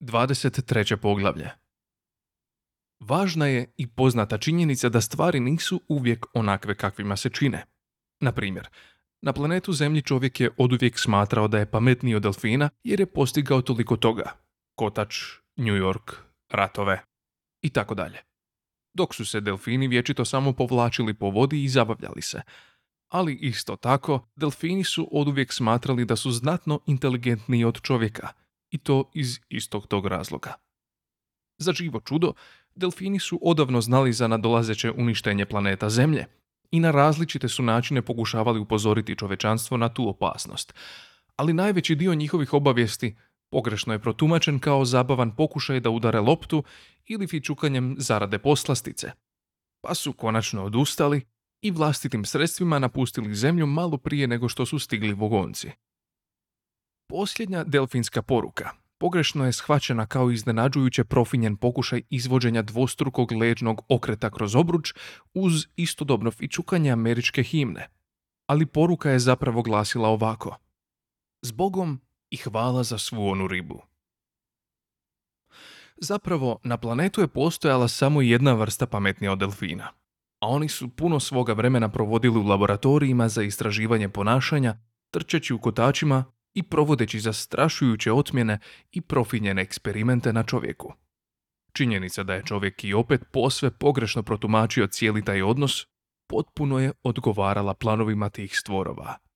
23. poglavlje Važna je i poznata činjenica da stvari nisu uvijek onakve kakvima se čine. Na primjer, na planetu Zemlji čovjek je oduvijek smatrao da je pametniji od delfina jer je postigao toliko toga. Kotač, New York, ratove i tako dalje. Dok su se delfini vječito samo povlačili po vodi i zabavljali se. Ali isto tako, delfini su oduvijek smatrali da su znatno inteligentniji od čovjeka i to iz istog tog razloga. Za živo čudo, delfini su odavno znali za nadolazeće uništenje planeta Zemlje i na različite su načine pokušavali upozoriti čovečanstvo na tu opasnost. Ali najveći dio njihovih obavijesti pogrešno je protumačen kao zabavan pokušaj da udare loptu ili fičukanjem zarade poslastice. Pa su konačno odustali i vlastitim sredstvima napustili zemlju malo prije nego što su stigli vogonci. Posljednja delfinska poruka pogrešno je shvaćena kao iznenađujuće profinjen pokušaj izvođenja dvostrukog leđnog okreta kroz obruč uz istodobno fičukanje američke himne. Ali poruka je zapravo glasila ovako. Zbogom i hvala za svu onu ribu. Zapravo, na planetu je postojala samo jedna vrsta pametnija od delfina, a oni su puno svoga vremena provodili u laboratorijima za istraživanje ponašanja, trčeći u kotačima i provodeći zastrašujuće otmjene i profinjene eksperimente na čovjeku. Činjenica da je čovjek i opet posve pogrešno protumačio cijeli taj odnos, potpuno je odgovarala planovima tih stvorova.